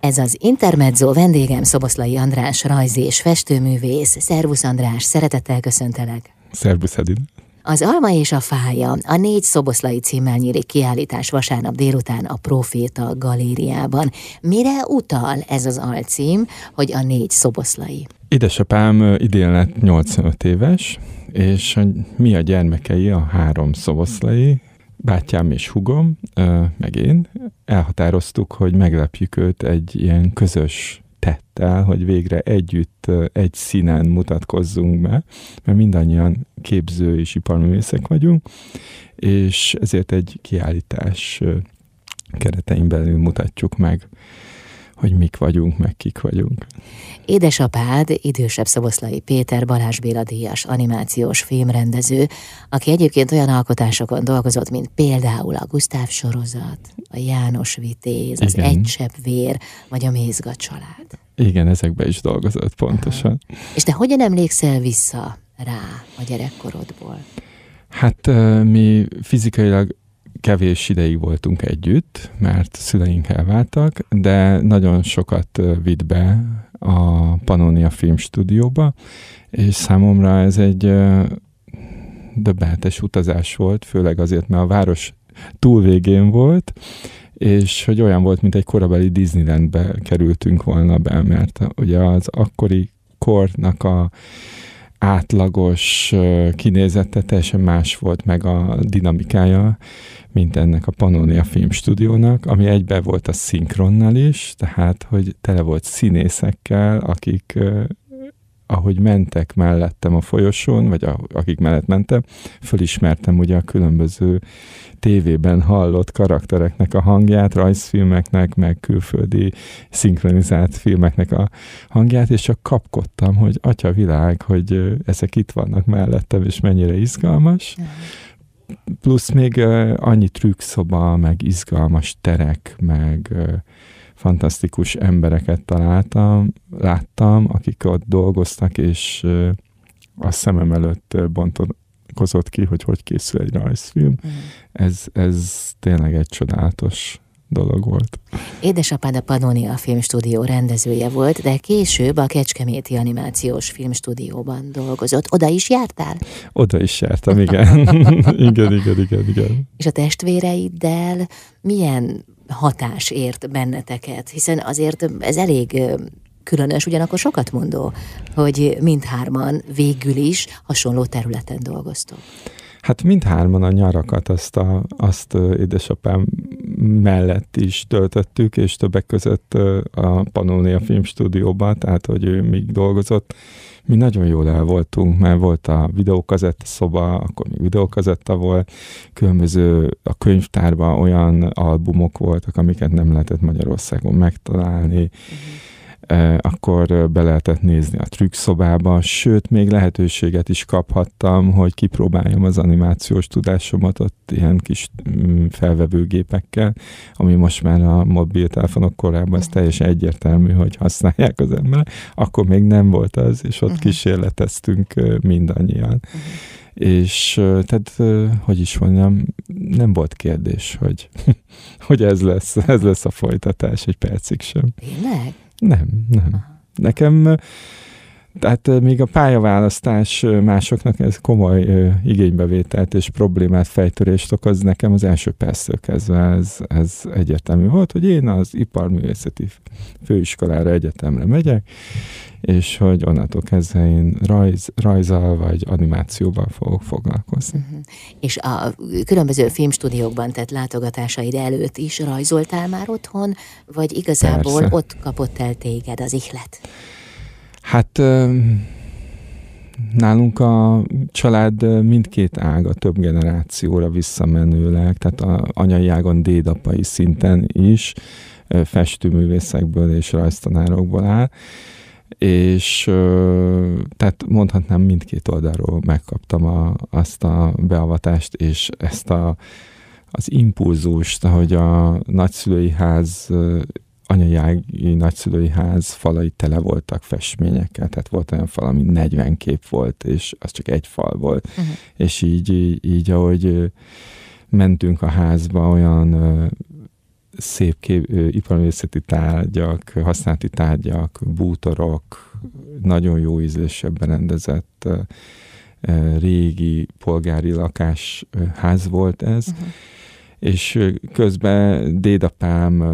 Ez az Intermezzo vendégem Szoboszlai András rajzi és festőművész. Szervusz András, szeretettel köszöntelek. Szervusz Edin. Az Alma és a Fája, a négy szoboszlai címmel nyílik kiállítás vasárnap délután a Proféta galériában. Mire utal ez az alcím, hogy a négy szoboszlai? Édesapám idén lett 85 éves, és mi a gyermekei, a három szoboszlai, bátyám és hugom, meg én elhatároztuk, hogy meglepjük őt egy ilyen közös tettel, hogy végre együtt egy színen mutatkozzunk be, mert mindannyian képző és iparművészek vagyunk, és ezért egy kiállítás keretein belül mutatjuk meg hogy mik vagyunk, meg kik vagyunk. Édesapád idősebb Szoboszlai Péter Balázs Béla díjas animációs filmrendező, aki egyébként olyan alkotásokon dolgozott, mint például a Gusztáv sorozat, a János Vitéz, az Igen. Egy csepp vér, vagy a Mézga család. Igen, ezekbe is dolgozott pontosan. Aha. És te hogyan emlékszel vissza rá a gyerekkorodból? Hát mi fizikailag kevés ideig voltunk együtt, mert szüleink elváltak, de nagyon sokat vitt be a Pannonia Filmstúdióba, és számomra ez egy döbbenetes utazás volt, főleg azért, mert a város túl végén volt, és hogy olyan volt, mint egy korabeli Disneylandbe kerültünk volna be, mert ugye az akkori kornak a átlagos kinézete teljesen más volt, meg a dinamikája, mint ennek a Pannonia Filmstúdiónak, ami egybe volt a szinkronnal is, tehát, hogy tele volt színészekkel, akik ahogy mentek mellettem a folyosón, vagy a, akik mellett mentem, fölismertem ugye a különböző tévében hallott karaktereknek a hangját, rajzfilmeknek, meg külföldi szinkronizált filmeknek a hangját, és csak kapkodtam, hogy atya világ, hogy ezek itt vannak mellettem, és mennyire izgalmas. Plusz még annyi trükkszoba, meg izgalmas terek, meg fantasztikus embereket találtam, láttam, akik ott dolgoztak, és a szemem előtt bontakozott ki, hogy hogy készül egy rajzfilm. Mm. Ez, ez tényleg egy csodálatos dolog volt. Édesapád a Pannonia Filmstúdió rendezője volt, de később a Kecskeméti Animációs Filmstúdióban dolgozott. Oda is jártál? Oda is jártam, igen. igen, igen, igen, igen. És a testvéreiddel milyen hatás ért benneteket? Hiszen azért ez elég különös, ugyanakkor sokat mondó, hogy mindhárman végül is hasonló területen dolgoztok. Hát mindhárman a nyarakat azt, a, azt édesapám mellett is töltöttük, és többek között a Pannonia Filmstúdióban, tehát hogy ő még dolgozott. Mi nagyon jól el voltunk, mert volt a videókazetta szoba, akkor még videókazetta volt, különböző a könyvtárban olyan albumok voltak, amiket nem lehetett Magyarországon megtalálni. Uh-huh akkor be lehetett nézni a trükkszobába, sőt, még lehetőséget is kaphattam, hogy kipróbáljam az animációs tudásomat ott ilyen kis mm, felvevőgépekkel, ami most már a mobiltelefonok korában ez teljesen egyértelmű, hogy használják az emberek. Akkor még nem volt az, és ott uh-huh. kísérleteztünk mindannyian. Uh-huh. És tehát, hogy is mondjam, nem volt kérdés, hogy, hogy ez lesz, ez lesz a folytatás egy percig sem. Tényleg? Nem, nem. Nekem, tehát még a pályaválasztás másoknak ez komoly igénybevételt és problémát, fejtörést okoz, nekem az első perctől kezdve ez, ez egyértelmű volt, hogy én az iparművészeti főiskolára, egyetemre megyek, és hogy onnantól kezdve én rajz, rajzal vagy animációval fogok foglalkozni. Uh-huh. És a különböző filmstúdiókban tett látogatásaid előtt is rajzoltál már otthon, vagy igazából Persze. ott kapott el téged az ihlet? Hát nálunk a család mindkét ága több generációra visszamenőleg, tehát a anyai ágon dédapai szinten is festőművészekből és rajztanárokból áll, és tehát mondhatnám mindkét oldalról megkaptam a, azt a beavatást, és ezt a, az impulzust, hogy a nagyszülői ház anyai ági nagyszülői ház falai tele voltak festményekkel, tehát volt olyan fal, ami 40 kép volt, és az csak egy fal volt. Uh-huh. És így, így, így, ahogy mentünk a házba, olyan szép kép, iparművészeti tárgyak, használati tárgyak, bútorok, nagyon jó ízlésebb berendezett régi polgári lakásház volt ez, uh-huh és közben dédapám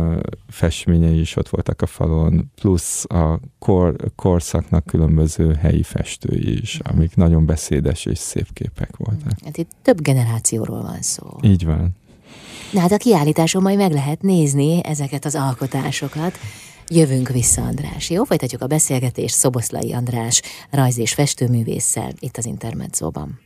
festményei is ott voltak a falon, plusz a kor, korszaknak különböző helyi festői is, mhm. amik nagyon beszédes és szép képek voltak. Hát itt több generációról van szó. Így van. Na hát a kiállításon majd meg lehet nézni ezeket az alkotásokat. Jövünk vissza, András. Jó, folytatjuk a beszélgetést Szoboszlai András rajz- és festőművésszel itt az Intermedzóban.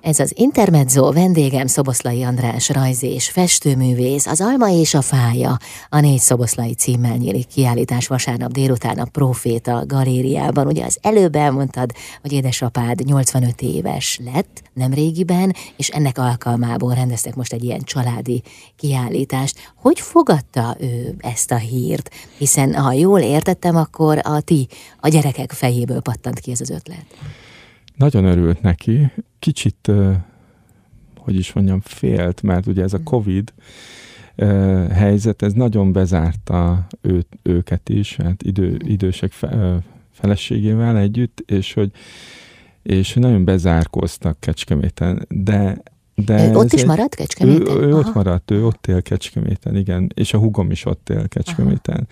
Ez az Intermezzo vendégem Szoboszlai András rajz és festőművész, az Alma és a Fája, a négy Szoboszlai címmel nyílik kiállítás vasárnap délután a Proféta galériában. Ugye az előbb elmondtad, hogy édesapád 85 éves lett, nem régiben, és ennek alkalmából rendeztek most egy ilyen családi kiállítást. Hogy fogadta ő ezt a hírt? Hiszen ha jól értettem, akkor a ti, a gyerekek fejéből pattant ki ez az ötlet. Nagyon örült neki, kicsit, hogy is mondjam, félt, mert ugye ez a Covid helyzet, ez nagyon bezárta őt, őket is, hát idő, idősek fe, feleségével együtt, és hogy és nagyon bezárkóztak Kecskeméten, de de ő ott is maradt Kecskeméten? Ő, ő ott maradt, ő ott él Kecskeméten, igen, és a hugom is ott él Kecskeméten. Aha.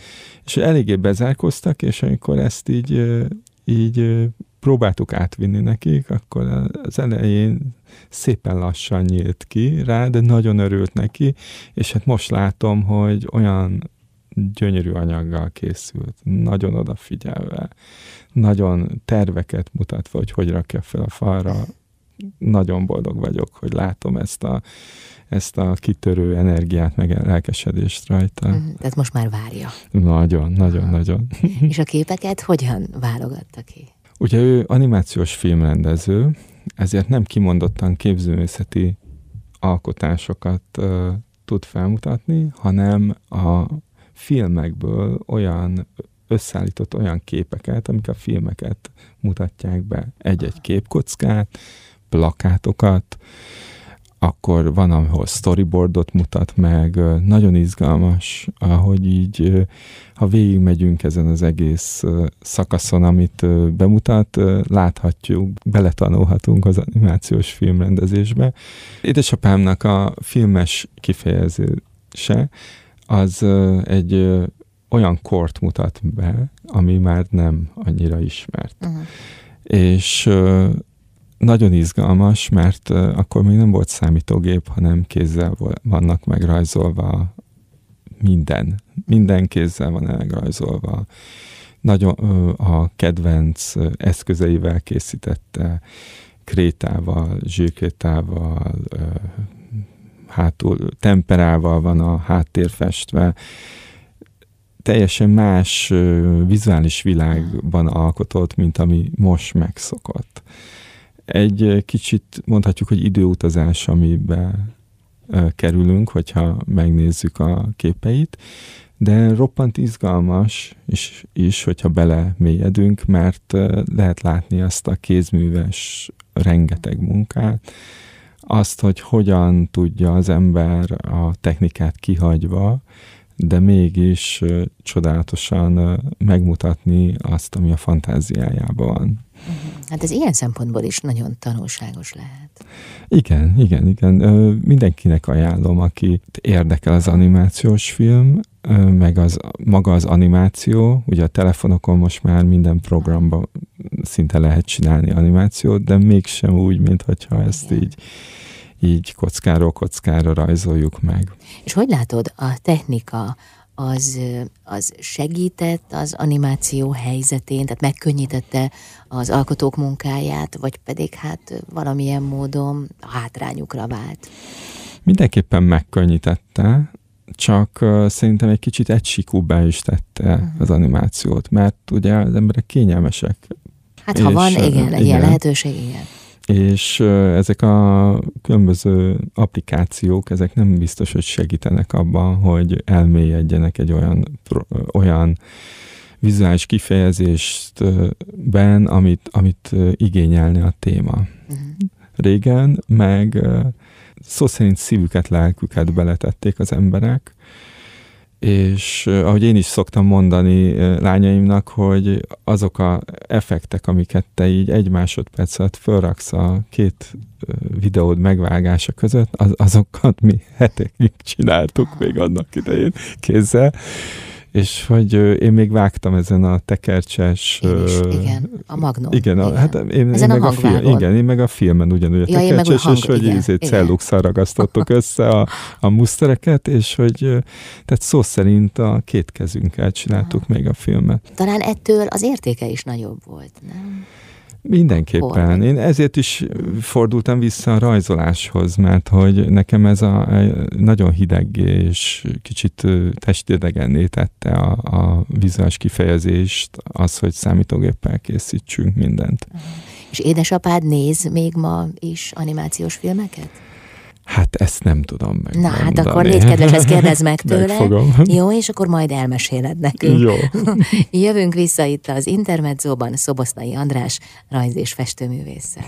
És eléggé bezárkoztak, és amikor ezt így, így próbáltuk átvinni nekik, akkor az elején szépen lassan nyílt ki rá, de nagyon örült neki, és hát most látom, hogy olyan gyönyörű anyaggal készült, nagyon odafigyelve, nagyon terveket mutatva, hogy hogy rakja fel a falra. Nagyon boldog vagyok, hogy látom ezt a, ezt a kitörő energiát, meg lelkesedést rajta. Mm, tehát most már várja. Nagyon, nagyon, nagyon. És a képeket hogyan válogatta ki? Ugye ő animációs filmrendező, ezért nem kimondottan képzőművészeti alkotásokat tud felmutatni, hanem a filmekből olyan összeállított olyan képeket, amik a filmeket mutatják be. Egy-egy képkockát, plakátokat, akkor van, ahol storyboardot mutat meg, nagyon izgalmas, ahogy így, ha végigmegyünk ezen az egész szakaszon, amit bemutat, láthatjuk, beletanulhatunk az animációs filmrendezésbe. Édesapámnak a filmes kifejezése az egy olyan kort mutat be, ami már nem annyira ismert. Uh-huh. És nagyon izgalmas, mert akkor még nem volt számítógép, hanem kézzel vannak megrajzolva minden. Minden kézzel van megrajzolva. Nagyon a kedvenc eszközeivel készítette, krétával, zsírkrétával, hátul temperával van a háttér festve. Teljesen más vizuális világban alkotott, mint ami most megszokott egy kicsit mondhatjuk, hogy időutazás, amibe kerülünk, hogyha megnézzük a képeit, de roppant izgalmas is, is hogyha bele mélyedünk, mert lehet látni azt a kézműves rengeteg munkát, azt, hogy hogyan tudja az ember a technikát kihagyva, de mégis csodálatosan megmutatni azt, ami a fantáziájában van. Hát ez ilyen szempontból is nagyon tanulságos lehet. Igen, igen, igen. Mindenkinek ajánlom, aki érdekel az animációs film, meg az, maga az animáció, ugye a telefonokon most már minden programban szinte lehet csinálni animációt, de mégsem úgy, mint hogyha ezt igen. így így kockáról kockára rajzoljuk meg. És hogy látod a technika, az, az segített az animáció helyzetén, tehát megkönnyítette az alkotók munkáját, vagy pedig hát valamilyen módon a hátrányukra vált? Mindenképpen megkönnyítette, csak szerintem egy kicsit egysíkúbbá is tette uh-huh. az animációt, mert ugye az emberek kényelmesek. Hát ha van, igen, igen, ilyen lehetőség, igen és ezek a különböző applikációk, ezek nem biztos, hogy segítenek abban, hogy elmélyedjenek egy olyan, olyan vizuális kifejezésben, amit, amit igényelne a téma. Uh-huh. Régen meg szó szerint szívüket, lelküket beletették az emberek, és ahogy én is szoktam mondani lányaimnak, hogy azok a effektek, amiket te így egy másodperc alatt fölraksz a két videód megvágása között, az, azokat mi hetekig csináltuk még annak idején kézzel, és hogy én még vágtam ezen a tekercses... Én is, igen, a magnó. Igen, a, igen. hát én, ezen én a, meg a film, igen, én meg a filmen ugyanúgy a ja, tekercses, hang, és hogy igen, celluxal ragasztottuk össze a, a musztereket, és hogy tehát szó szerint a két kezünkkel csináltuk Aha. még a filmet. Talán ettől az értéke is nagyobb volt, nem? Mindenképpen. Én ezért is fordultam vissza a rajzoláshoz, mert hogy nekem ez a nagyon hideg és kicsit testidegenné tette a, a vizuális kifejezést, az, hogy számítógéppel készítsünk mindent. És édesapád néz még ma is animációs filmeket? Hát ezt nem tudom meg. Na hát akkor légy kedves, ezt kérdezz meg tőle. Megfogom. Jó, és akkor majd elmeséled nekünk. Jó. Jövünk vissza itt az Intermedzóban Szoboszlai András, rajz- és festőművésszel.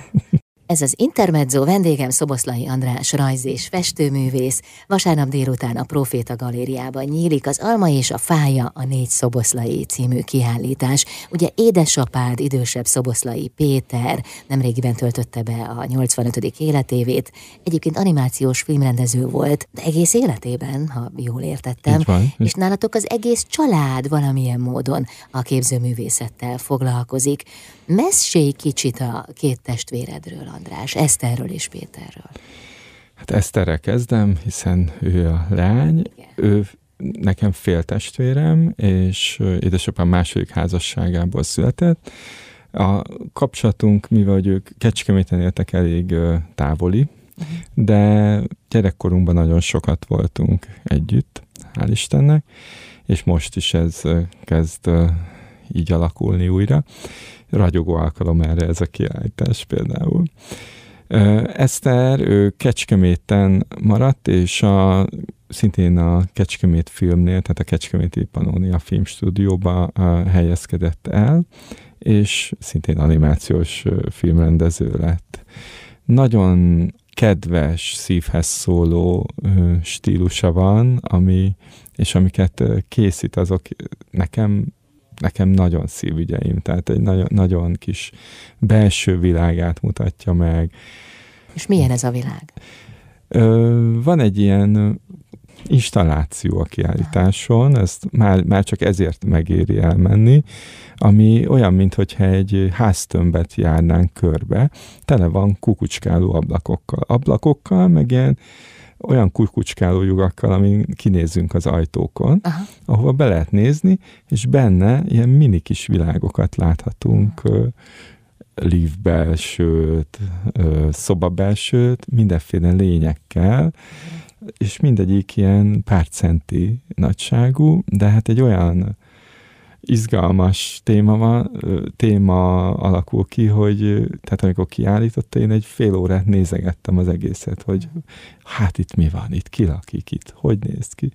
Ez az Intermezzo vendégem Szoboszlai András rajz és festőművész. Vasárnap délután a Proféta Galériában nyílik az Alma és a Fája a négy Szoboszlai című kiállítás. Ugye édesapád, idősebb Szoboszlai Péter nemrégiben töltötte be a 85. életévét. Egyébként animációs filmrendező volt, de egész életében, ha jól értettem. van. És nálatok az egész család valamilyen módon a képzőművészettel foglalkozik. Mesélj kicsit a két testvéredről, András, Eszterről és Péterről. Hát Eszterrel kezdem, hiszen ő a lány, Igen. ő nekem féltestvérem, és édesapám második házasságából született. A kapcsolatunk, mivel ők Kecskeméten éltek elég távoli, uh-huh. de gyerekkorunkban nagyon sokat voltunk együtt, hál' Istennek, és most is ez kezd így alakulni újra ragyogó alkalom erre ez a kiállítás például. Eszter, ő Kecskeméten maradt, és a, szintén a Kecskemét filmnél, tehát a Kecskeméti Panónia Filmstúdióba helyezkedett el, és szintén animációs filmrendező lett. Nagyon kedves, szívhez szóló stílusa van, ami, és amiket készít, azok nekem nekem nagyon szívügyeim, tehát egy nagyon, nagyon kis belső világát mutatja meg. És milyen ez a világ? Ö, van egy ilyen installáció a kiállításon, ezt már, már csak ezért megéri elmenni, ami olyan, mintha egy háztömbet járnánk körbe, tele van kukucskáló ablakokkal. Ablakokkal, meg ilyen olyan kukucskáló lyugakkal, amin kinézünk az ajtókon, Aha. ahova be lehet nézni, és benne ilyen mini kis világokat láthatunk, uh, liv belsőt, szoba belsőt, mindenféle lényekkel, és mindegyik ilyen pár centi nagyságú, de hát egy olyan izgalmas téma van, téma alakul ki, hogy tehát amikor kiállította, én egy fél órát nézegettem az egészet, hogy hát itt mi van, itt ki lakik, itt hogy néz ki.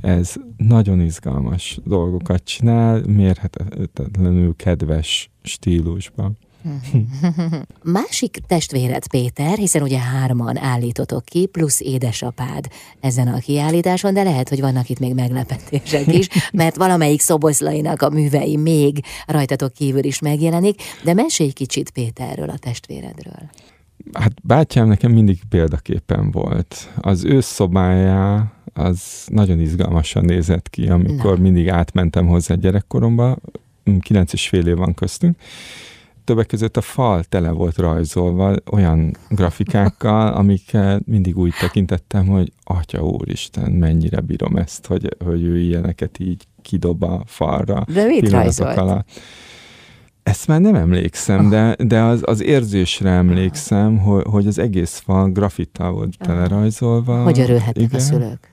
Ez nagyon izgalmas dolgokat csinál, mérhetetlenül kedves stílusban. Másik testvéred Péter, hiszen ugye hárman állítotok ki, plusz édesapád ezen a kiállításon, de lehet, hogy vannak itt még meglepetések is, mert valamelyik szoboszlainak a művei még rajtatok kívül is megjelenik, de mesélj kicsit Péterről, a testvéredről. Hát bátyám nekem mindig példaképpen volt. Az ő szobája az nagyon izgalmasan nézett ki, amikor Na. mindig átmentem hozzá gyerekkoromba, kilenc és fél év van köztünk, többek között a fal tele volt rajzolva olyan grafikákkal, amikkel mindig úgy tekintettem, hogy Atya Úristen, mennyire bírom ezt, hogy, hogy ő ilyeneket így kidob a falra. De mit rajzolt? Alatt. Ezt már nem emlékszem, de, de az, az érzésre emlékszem, hogy, hogy az egész fal grafittal volt telerajzolva. Hogy örülhetnek a szülők?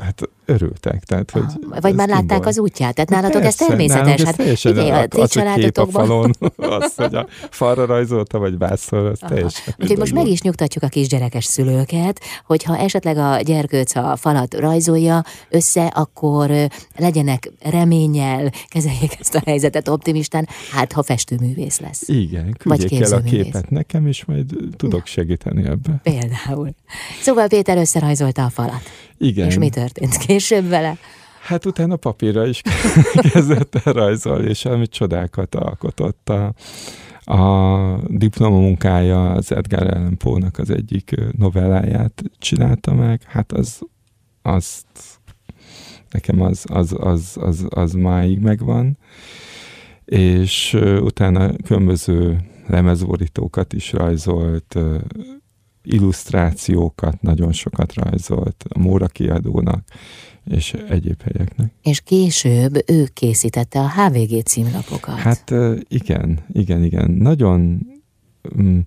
Hát örültek. Tehát, hogy ah, Vagy már látták baj. az útját, tehát nálatok ez természetes. Hát figyelj, a ti családotokban. A falon, az, hogy a falra rajzolta, vagy vászol, az Aha. teljesen. Úgyhogy most meg is nyugtatjuk a kisgyerekes szülőket, hogyha esetleg a gyerkőc a falat rajzolja össze, akkor legyenek reménnyel, kezeljék ezt a helyzetet optimistán, hát ha festőművész lesz. Igen, küldjék el a képet nekem, és majd tudok segíteni ebben. Például. Szóval Péter összerajzolta a falat. Igen. És mi történt később vele? Hát utána papírra is kezdett el rajzolni, és amit csodákat alkotott a, a diplomamunkája az Edgar Allan Poe-nak az egyik novelláját csinálta meg, hát az, azt nekem az, az, az, az, az máig megvan, és utána különböző lemezborítókat is rajzolt, illusztrációkat nagyon sokat rajzolt a Móra kiadónak, és egyéb helyeknek. És később ő készítette a HVG címlapokat. Hát igen, igen, igen. Nagyon, mm,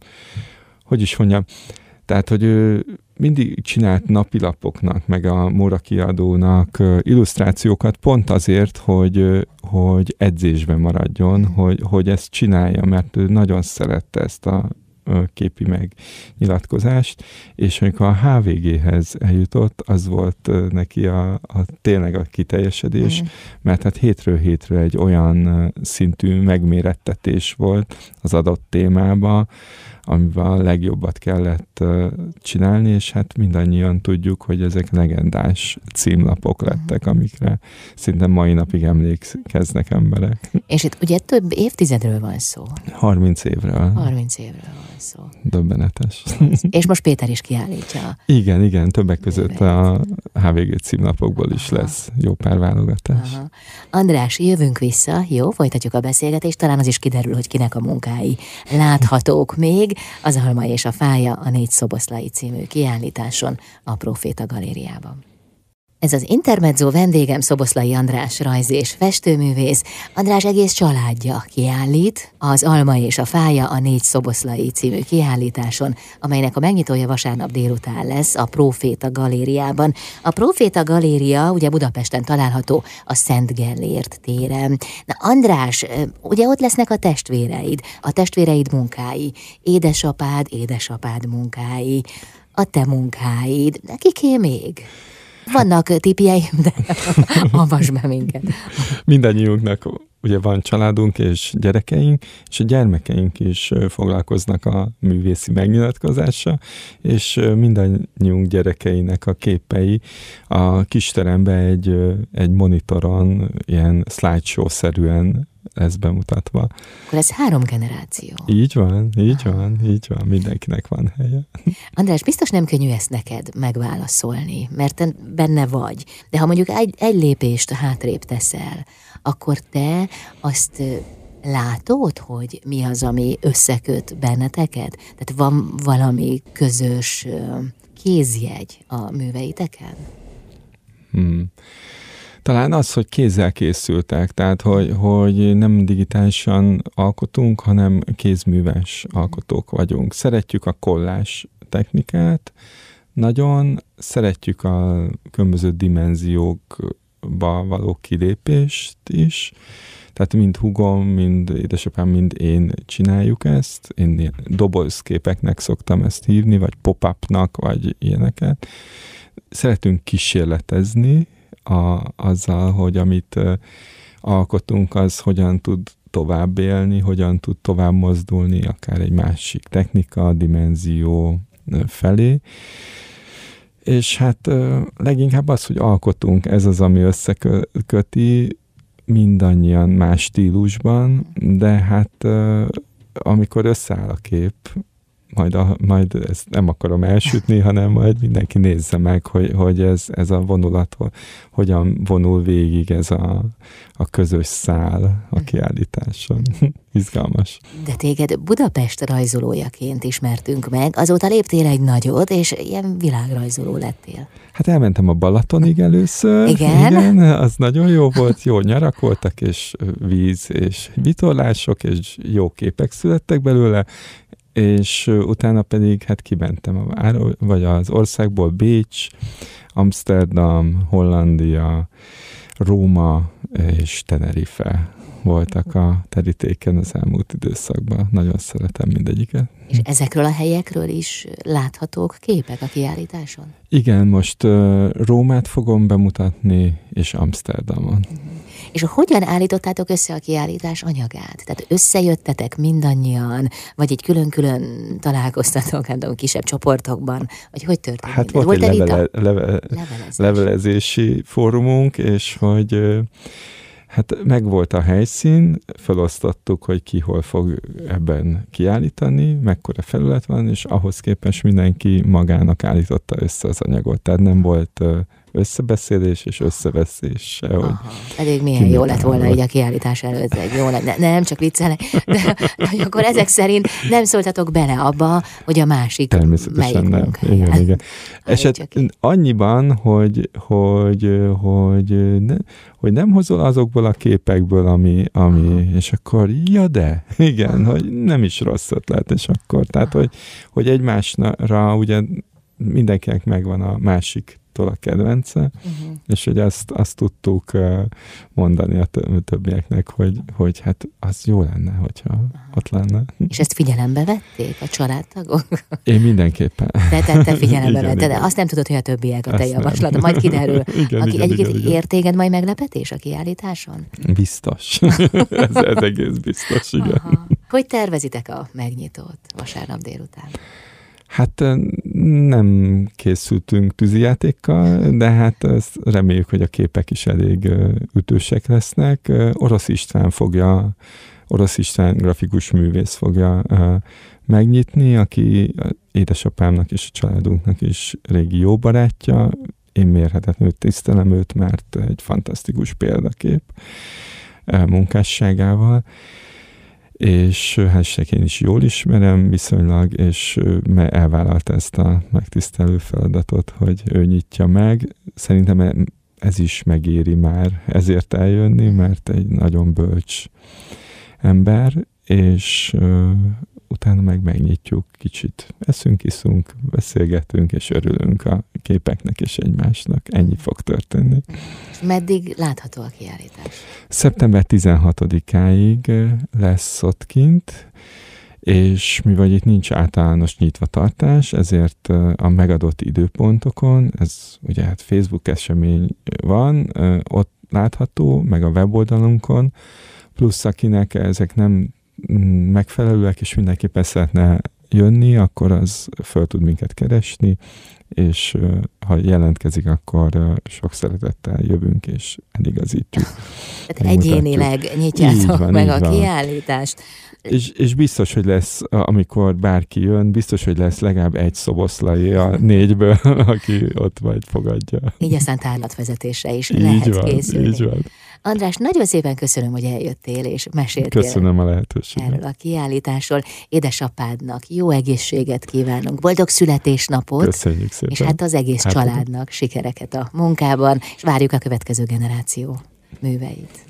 hogy is mondjam, tehát, hogy ő mindig csinált napilapoknak, meg a Móra kiadónak illusztrációkat pont azért, hogy, hogy edzésben maradjon, hogy, hogy ezt csinálja, mert ő nagyon szerette ezt a képi meg nyilatkozást, és amikor a HVG-hez eljutott, az volt neki a, a tényleg a kiteljesedés, mm. mert hát hétről hétre egy olyan szintű megmérettetés volt az adott témába, amivel a legjobbat kellett csinálni, és hát mindannyian tudjuk, hogy ezek legendás címlapok mhm. lettek, amikre szinte mai napig emlékeznek emberek. És itt ugye több évtizedről van szó. 30 évről. 30 évről van szó. Döbbenetes. És most Péter is kiállítja. Igen, igen, többek között a HVG címlapokból is Aha. lesz jó pár válogatás. Aha. András, jövünk vissza, jó? Folytatjuk a beszélgetést, talán az is kiderül, hogy kinek a munkái láthatók még, az Alma és a Fája a Négy Szoboszlai című kiállításon a Proféta Galériában. Ez az Intermezzo vendégem Szoboszlai András rajz és festőművész. András egész családja kiállít az Alma és a Fája a Négy Szoboszlai című kiállításon, amelynek a megnyitója vasárnap délután lesz a Proféta Galériában. A Proféta Galéria ugye Budapesten található a Szent Gellért téren. Na András, ugye ott lesznek a testvéreid, a testvéreid munkái, édesapád, édesapád munkái, a te munkáid, kiké még? Vannak tipjeim, de avasd be minket. Mindannyiunknak ugye van családunk és gyerekeink, és a gyermekeink is foglalkoznak a művészi megnyilatkozással, és mindannyiunk gyerekeinek a képei a kisterembe egy, egy monitoron, ilyen slideshow-szerűen ez bemutatva. Akkor ez három generáció. Így van, így van, így van, mindenkinek van helye. András, biztos nem könnyű ezt neked megválaszolni, mert te benne vagy. De ha mondjuk egy, egy lépést hátrébb teszel, akkor te azt látod, hogy mi az, ami összeköt benneteket? Tehát van valami közös kézjegy a műveiteken? Hmm. Talán az, hogy kézzel készültek, tehát hogy, hogy nem digitálisan alkotunk, hanem kézműves alkotók vagyunk. Szeretjük a kollás technikát, nagyon szeretjük a különböző dimenziókba való kilépést is, tehát mind hugom, mind édesapám, mind én csináljuk ezt. Én dobozképeknek szoktam ezt hívni, vagy pop-upnak, vagy ilyeneket. Szeretünk kísérletezni, a, azzal, hogy amit alkotunk, az hogyan tud tovább élni, hogyan tud tovább mozdulni, akár egy másik technika, dimenzió felé. És hát leginkább az, hogy alkotunk, ez az, ami összeköti mindannyian más stílusban, de hát amikor összeáll a kép, majd, a, majd ezt nem akarom elsütni, hanem majd mindenki nézze meg, hogy, hogy ez, ez a vonulat hogyan vonul végig ez a, a közös szál a kiállításon. Izgalmas. De téged Budapest rajzolójaként ismertünk meg, azóta léptél egy nagyot, és ilyen világrajzoló lettél. Hát elmentem a Balatonig először. Igen? Igen, az nagyon jó volt, jó nyarak voltak, és víz, és vitorlások, és jó képek születtek belőle, és utána pedig hát kimentem a város, vagy az országból Bécs, Amsterdam, Hollandia, Róma és Tenerife voltak a terítéken az elmúlt időszakban. Nagyon szeretem mindegyiket. És ezekről a helyekről is láthatók képek a kiállításon? Igen, most Rómát fogom bemutatni, és Amsterdamon. Uh-huh. És hogyan állítottátok össze a kiállítás anyagát? Tehát összejöttetek mindannyian, vagy így külön-külön találkoztatok, nem tudom, kisebb csoportokban, vagy hogy történt? Hát volt, volt egy levele, levele, levelezés. levelezési fórumunk, és hogy Hát megvolt a helyszín, felosztottuk, hogy ki hol fog ebben kiállítani, mekkora felület van, és ahhoz képest mindenki magának állította össze az anyagot. Tehát nem volt összebeszélés és összeveszés hogy Pedig milyen jó lett volna így a kiállítás előtt, egy jó lett, ne, nem csak viccelek, de hogy akkor ezek szerint nem szóltatok bele abba, hogy a másik Természetesen nem. Igen, igen. Eset annyiban, hogy, hogy, hogy, ne, hogy nem hozol azokból a képekből, ami, ami és akkor, ja de, igen, Aha. hogy nem is rossz ötlet, és akkor, tehát, hogy, hogy egymásra ugye mindenkinek megvan a másik attól a kedvence, uh-huh. és hogy azt, azt tudtuk mondani a többieknek, hogy, hogy hát az jó lenne, hogyha uh-huh. ott lenne. És ezt figyelembe vették a családtagok? Én mindenképpen. Te, te, te figyelembe igen, vetted, de azt nem tudod, hogy a többiek a te javaslata, majd kiderül. igen, Aki igen, egyébként igen, értéged majd meglepetés a kiállításon? Biztos. ez, ez egész biztos, igen. Aha. Hogy tervezitek a megnyitót vasárnap délután? Hát nem készültünk tűzijátékkal, de hát ezt reméljük, hogy a képek is elég ütősek lesznek. Orosz István fogja, Orosz István grafikus művész fogja megnyitni, aki édesapámnak és a családunknak is régi jó barátja. Én mérhetetlenül tisztelem őt, mert egy fantasztikus példakép munkásságával és hát én is jól ismerem viszonylag, és elvállalta ezt a megtisztelő feladatot, hogy ő nyitja meg. Szerintem e, ez is megéri már ezért eljönni, mert egy nagyon bölcs ember, és utána meg megnyitjuk, kicsit eszünk, iszunk, beszélgetünk, és örülünk a képeknek és egymásnak. Ennyi fog történni. Meddig látható a kiállítás? Szeptember 16-áig lesz ott kint, és mivel itt nincs általános nyitvatartás, ezért a megadott időpontokon, ez ugye hát Facebook esemény van, ott látható, meg a weboldalunkon, plusz akinek ezek nem megfelelőek, és mindenképpen szeretne jönni, akkor az föl tud minket keresni, és ha jelentkezik, akkor sok szeretettel jövünk, és eligazítjuk. Tehát egyénileg nyitjátok van, meg a van. kiállítást. És, és biztos, hogy lesz, amikor bárki jön, biztos, hogy lesz legalább egy szoboszlai a négyből, aki ott majd fogadja. Így aztán tárlatvezetésre is így lehet van, készülni. Így van. András, nagyon szépen köszönöm, hogy eljöttél és meséltél. Köszönöm a lehetőséget. Erről a kiállításról. Édesapádnak jó egészséget kívánunk, boldog születésnapot. Köszönjük szépen. És hát az egész hát, családnak sikereket a munkában, és várjuk a következő generáció műveit.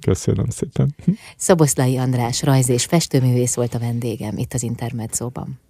Köszönöm szépen. Szoboszlai András rajz- és festőművész volt a vendégem itt az Intermedzóban.